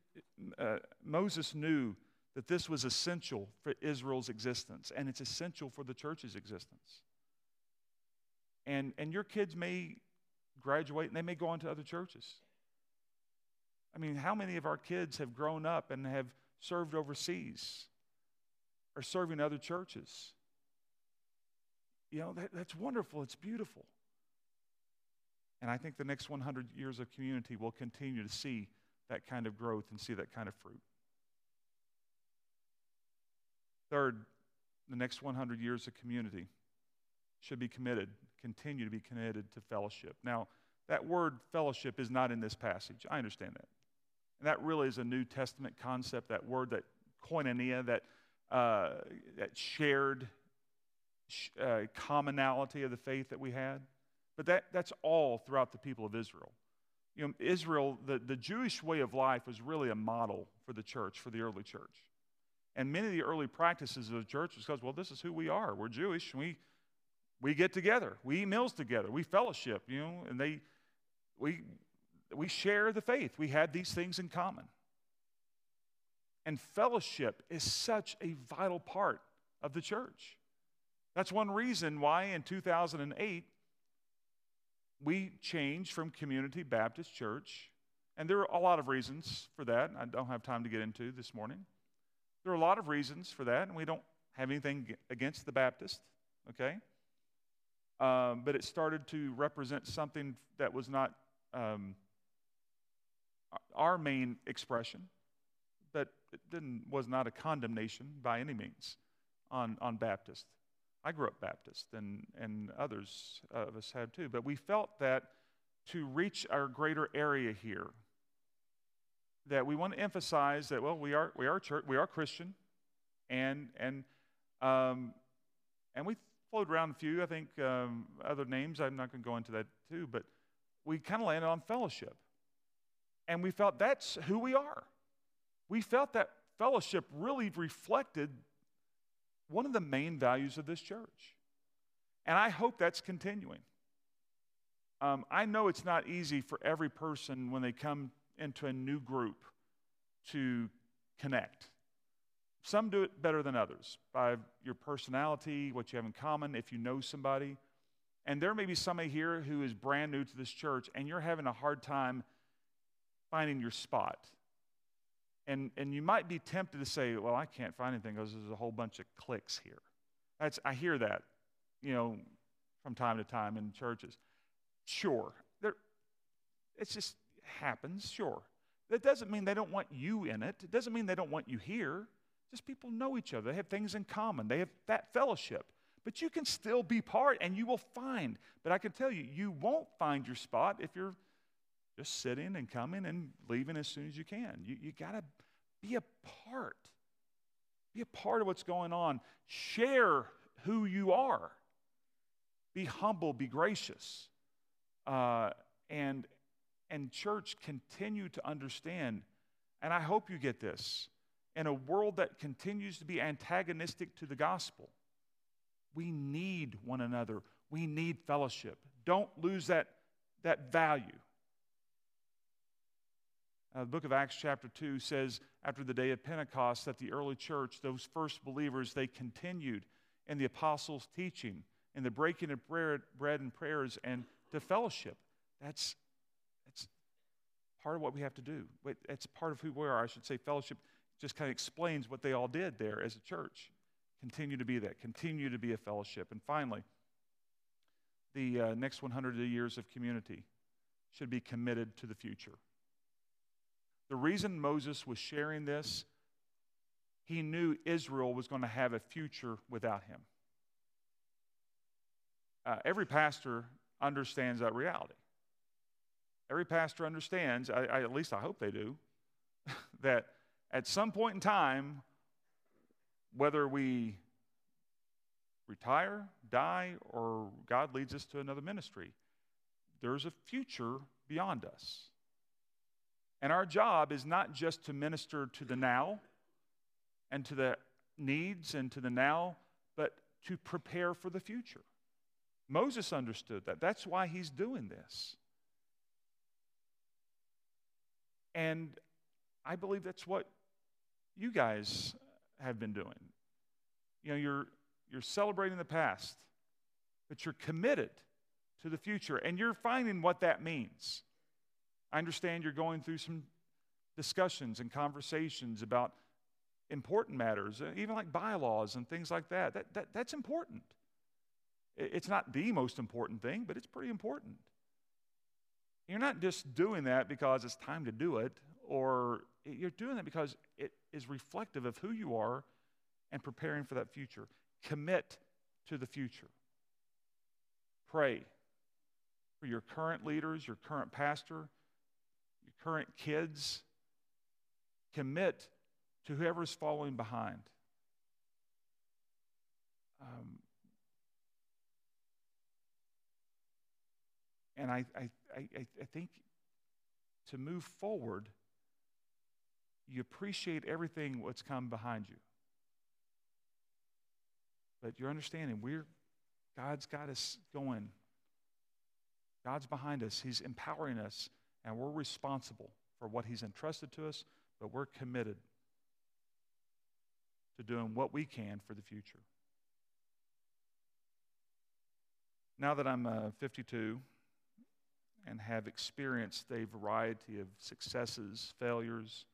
uh, Moses knew that this was essential for Israel's existence, and it's essential for the church's existence. And, and your kids may graduate and they may go on to other churches. I mean, how many of our kids have grown up and have served overseas or serving other churches? You know, that, that's wonderful. It's beautiful. And I think the next 100 years of community will continue to see that kind of growth and see that kind of fruit. Third, the next 100 years of community should be committed, continue to be committed to fellowship. Now, that word fellowship is not in this passage. I understand that. And that really is a New Testament concept, that word, that koinonia, that, uh, that shared uh, commonality of the faith that we had. But that, that's all throughout the people of Israel. You know, Israel, the, the Jewish way of life was really a model for the church, for the early church. And many of the early practices of the church was because, well, this is who we are. We're Jewish. We, we get together. We eat meals together. We fellowship, you know, and they, we, we share the faith. We had these things in common. And fellowship is such a vital part of the church. That's one reason why in 2008 we changed from Community Baptist Church. And there are a lot of reasons for that. I don't have time to get into this morning. There are a lot of reasons for that, and we don't have anything against the Baptist, okay? Um, but it started to represent something that was not um, our main expression, but it didn't, was not a condemnation by any means on, on Baptist. I grew up Baptist, and, and others of us have too. But we felt that to reach our greater area here, that we want to emphasize that, well, we are, we are church, we are Christian, and, and, um, and we floated around a few, I think, um, other names. I'm not going to go into that too, but we kind of landed on fellowship. And we felt that's who we are. We felt that fellowship really reflected one of the main values of this church. And I hope that's continuing. Um, I know it's not easy for every person when they come into a new group to connect. Some do it better than others by your personality, what you have in common, if you know somebody. And there may be somebody here who is brand new to this church and you're having a hard time finding your spot. And, and you might be tempted to say, well, I can't find anything because there's a whole bunch of cliques here. That's, I hear that, you know, from time to time in churches. Sure, there, it just happens, sure. That doesn't mean they don't want you in it. It doesn't mean they don't want you here. Just people know each other. They have things in common. They have that fellowship. But you can still be part and you will find. But I can tell you, you won't find your spot if you're just sitting and coming and leaving as soon as you can. You, you got to be a part. Be a part of what's going on. Share who you are. Be humble, be gracious. Uh, and, and, church, continue to understand, and I hope you get this, in a world that continues to be antagonistic to the gospel, we need one another. We need fellowship. Don't lose that, that value. Uh, the book of Acts, chapter 2, says after the day of Pentecost that the early church, those first believers, they continued in the apostles' teaching, in the breaking of bread, and prayers, and to fellowship. That's part of what we have to do. It's part of who we are. I should say, fellowship just kind of explains what they all did there as a church. Continue to be that, continue to be a fellowship. And finally, the uh, next 100 years of community should be committed to the future. The reason Moses was sharing this, he knew Israel was going to have a future without him. Uh, every pastor understands that reality. Every pastor understands, I, I, at least I hope they do, that at some point in time, whether we retire, die, or God leads us to another ministry, there's a future beyond us. And our job is not just to minister to the now and to the needs and to the now, but to prepare for the future. Moses understood that. That's why he's doing this. And I believe that's what you guys have been doing. You know, you're, you're celebrating the past, but you're committed to the future, and you're finding what that means. I understand you're going through some discussions and conversations about important matters, uh, even like bylaws and things like that. that, that that's important. It's not the most important thing, but it's pretty important. You're not just doing that because it's time to do it, or you're doing that because it is reflective of who you are and preparing for that future. Commit to the future. Pray for your current leaders, your current pastor, your current kids. Commit to whoever's following behind. Um, and I, I, I, I think to move forward, you appreciate everything what's come behind you. But you're understanding we're God's got us going. God's behind us. He's empowering us, and we're responsible for what He's entrusted to us, but we're committed to doing what we can for the future. Now that I'm uh, 52 and have experienced a variety of successes, failures,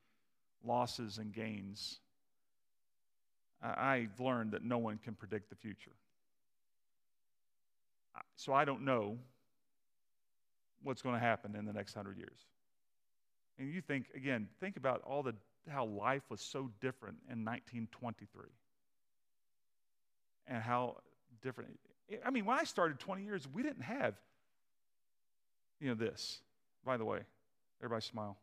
losses, and gains, I've learned that no one can predict the future. So I don't know what's going to happen in the next hundred years. And you think, again, think about all the how life was so different in 1923 and how different. I mean, when I started 20 years, we didn't have, you know, this. By the way, everybody smile.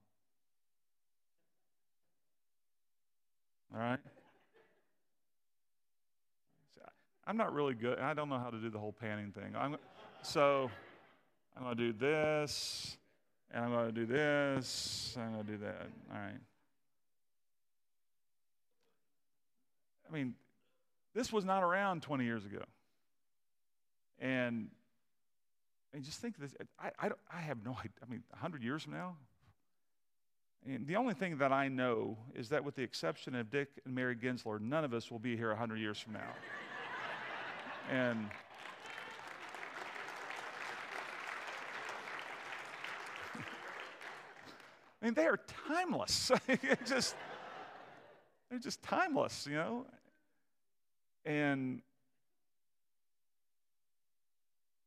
All right? I'm not really good. I don't know how to do the whole panning thing. I'm, so I'm going to do this, and I'm going to do this, And I'm going to do that. All right. I mean, this was not around 20 years ago. And, and just think this I, I, I have no idea. I mean, 100 years from now? And the only thing that I know is that, with the exception of Dick and Mary Ginsler, none of us will be here 100 years from now. and I mean, they are timeless. just, they're just timeless, you know? And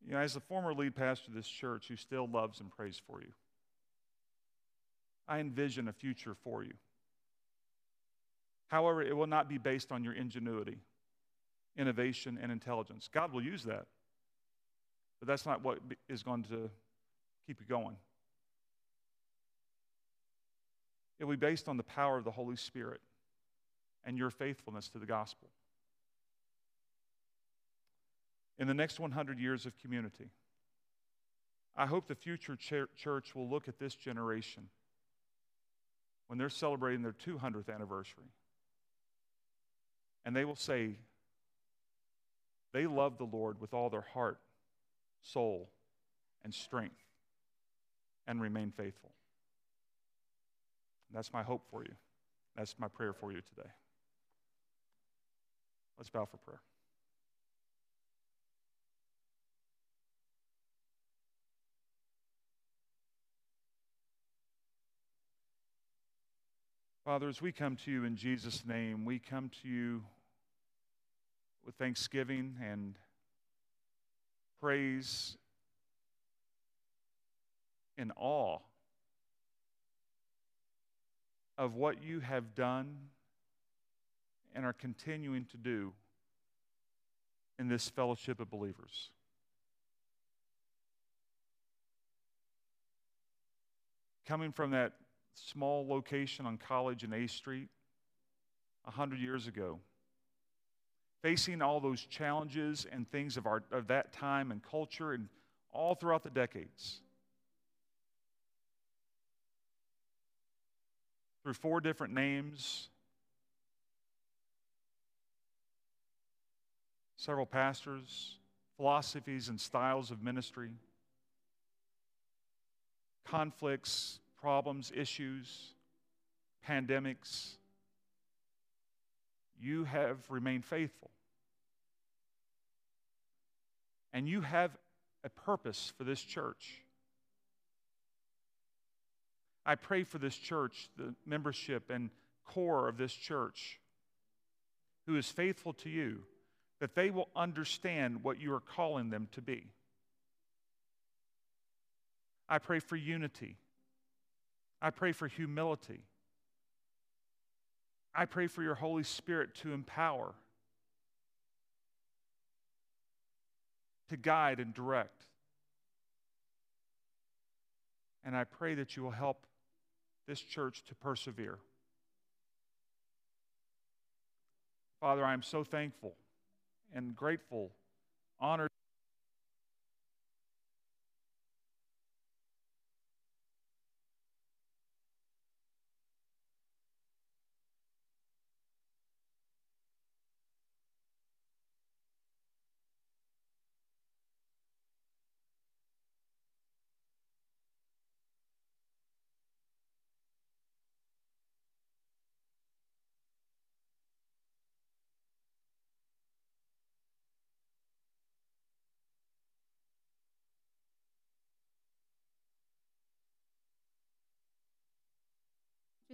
you know, as the former lead pastor of this church who still loves and prays for you, I envision a future for you. However, it will not be based on your ingenuity, innovation, and intelligence. God will use that, but that's not what is going to keep you going. It will be based on the power of the Holy Spirit and your faithfulness to the gospel in the next 100 years of community. I hope the future church will look at this generation when they're celebrating their 200th anniversary and they will say, they love the Lord with all their heart, soul, and strength and remain faithful. That's my hope for you. That's my prayer for you today. Let's bow for prayer. Father, as we come to you in Jesus' name, we come to you with thanksgiving and praise and awe of what you have done and are continuing to do in this fellowship of believers. Coming from that small location on College and A Street a hundred years ago facing all those challenges and things of, our, of that time and culture and all throughout the decades. Through four different names, several pastors, philosophies and styles of ministry, conflicts, problems, issues, pandemics, you have remained faithful. And you have a purpose for this church. I pray for this church, the membership and core of this church, who is faithful to you, that they will understand what you are calling them to be. I pray for unity. I pray for humility. I pray for your Holy Spirit to empower, to guide and direct. And I pray that you will help this church to persevere. Father, I am so thankful and grateful, honored.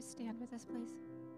Just stand with us, please.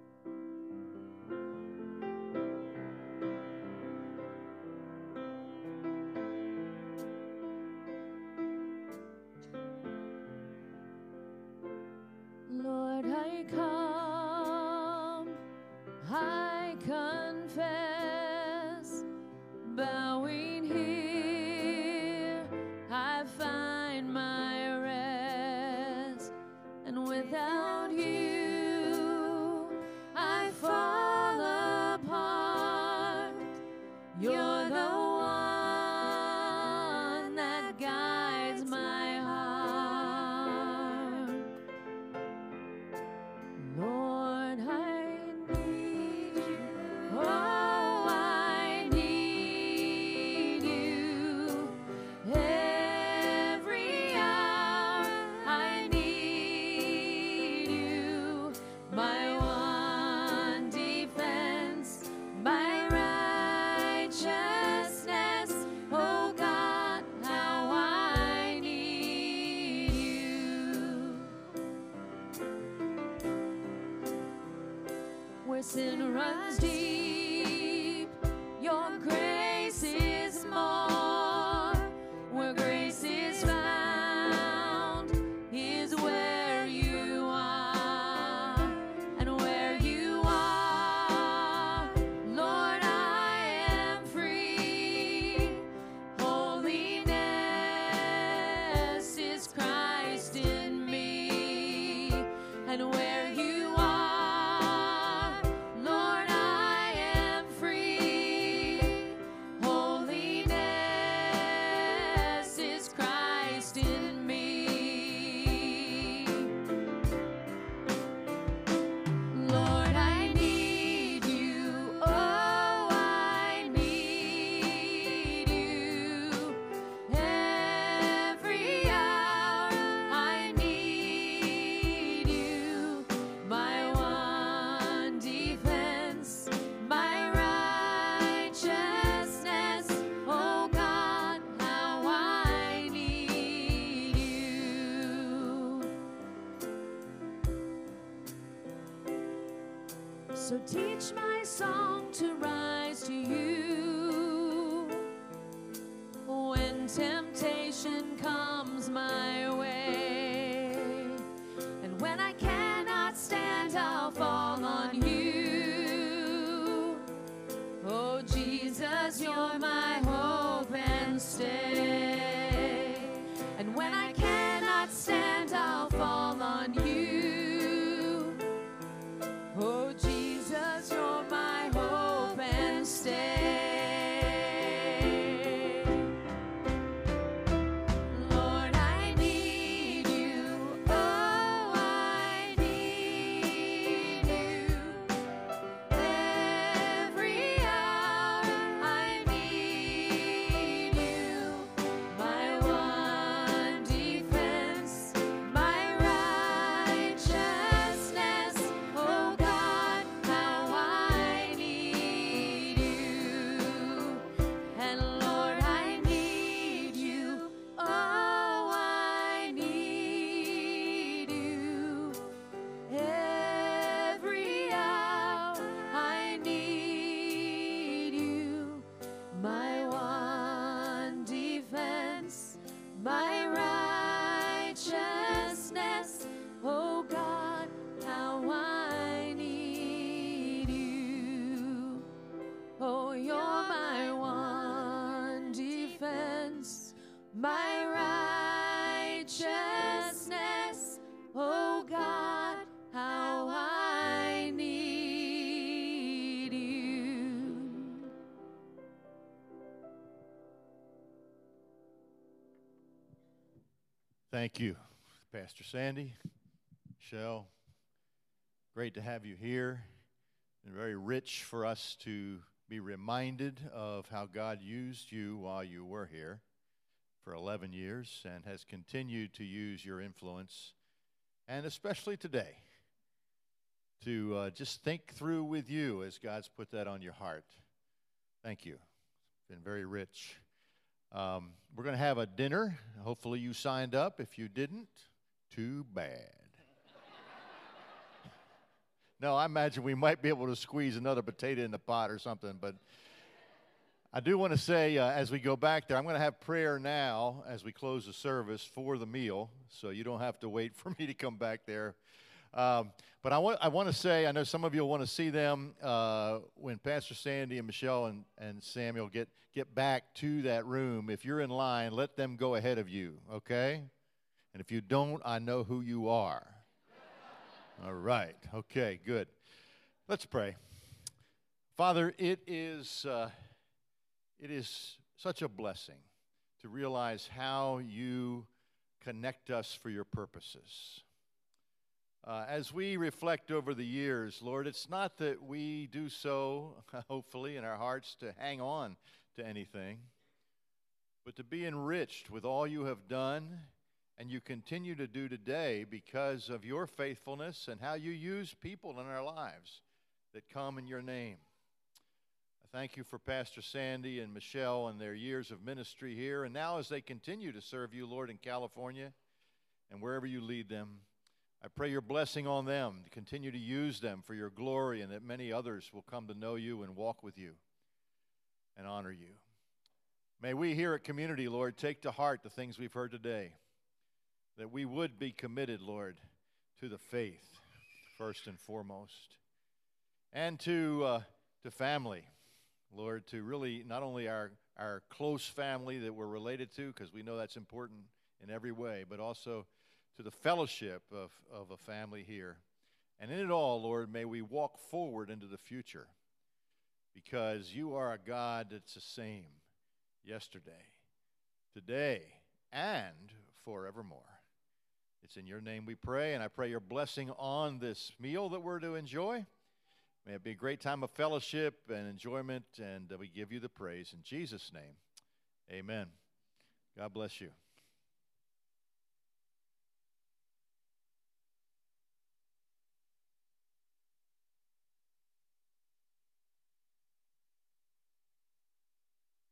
Sin runs deep. Temptation comes my way. Thank you, Pastor Sandy, Shell. Great to have you here, and very rich for us to be reminded of how God used you while you were here for 11 years and has continued to use your influence, and especially today, to uh, just think through with you as God's put that on your heart. Thank you. It's been very rich. Um, we're going to have a dinner. Hopefully, you signed up. If you didn't, too bad. no, I imagine we might be able to squeeze another potato in the pot or something, but I do want to say uh, as we go back there, I'm going to have prayer now as we close the service for the meal, so you don't have to wait for me to come back there. Um, but I want, I want to say, I know some of you will want to see them uh, when Pastor Sandy and Michelle and, and Samuel get, get back to that room. If you're in line, let them go ahead of you, okay? And if you don't, I know who you are. All right, okay, good. Let's pray. Father, it is, uh, it is such a blessing to realize how you connect us for your purposes. Uh, as we reflect over the years, Lord, it's not that we do so, hopefully, in our hearts to hang on to anything, but to be enriched with all you have done and you continue to do today because of your faithfulness and how you use people in our lives that come in your name. I thank you for Pastor Sandy and Michelle and their years of ministry here, and now as they continue to serve you, Lord, in California and wherever you lead them. I pray your blessing on them, to continue to use them for your glory, and that many others will come to know you and walk with you and honor you. May we here at Community, Lord, take to heart the things we've heard today, that we would be committed, Lord, to the faith, first and foremost, and to, uh, to family, Lord, to really not only our, our close family that we're related to, because we know that's important in every way, but also to the fellowship of, of a family here. And in it all, Lord, may we walk forward into the future because you are a God that's the same yesterday, today, and forevermore. It's in your name we pray, and I pray your blessing on this meal that we're to enjoy. May it be a great time of fellowship and enjoyment, and we give you the praise. In Jesus' name, amen. God bless you.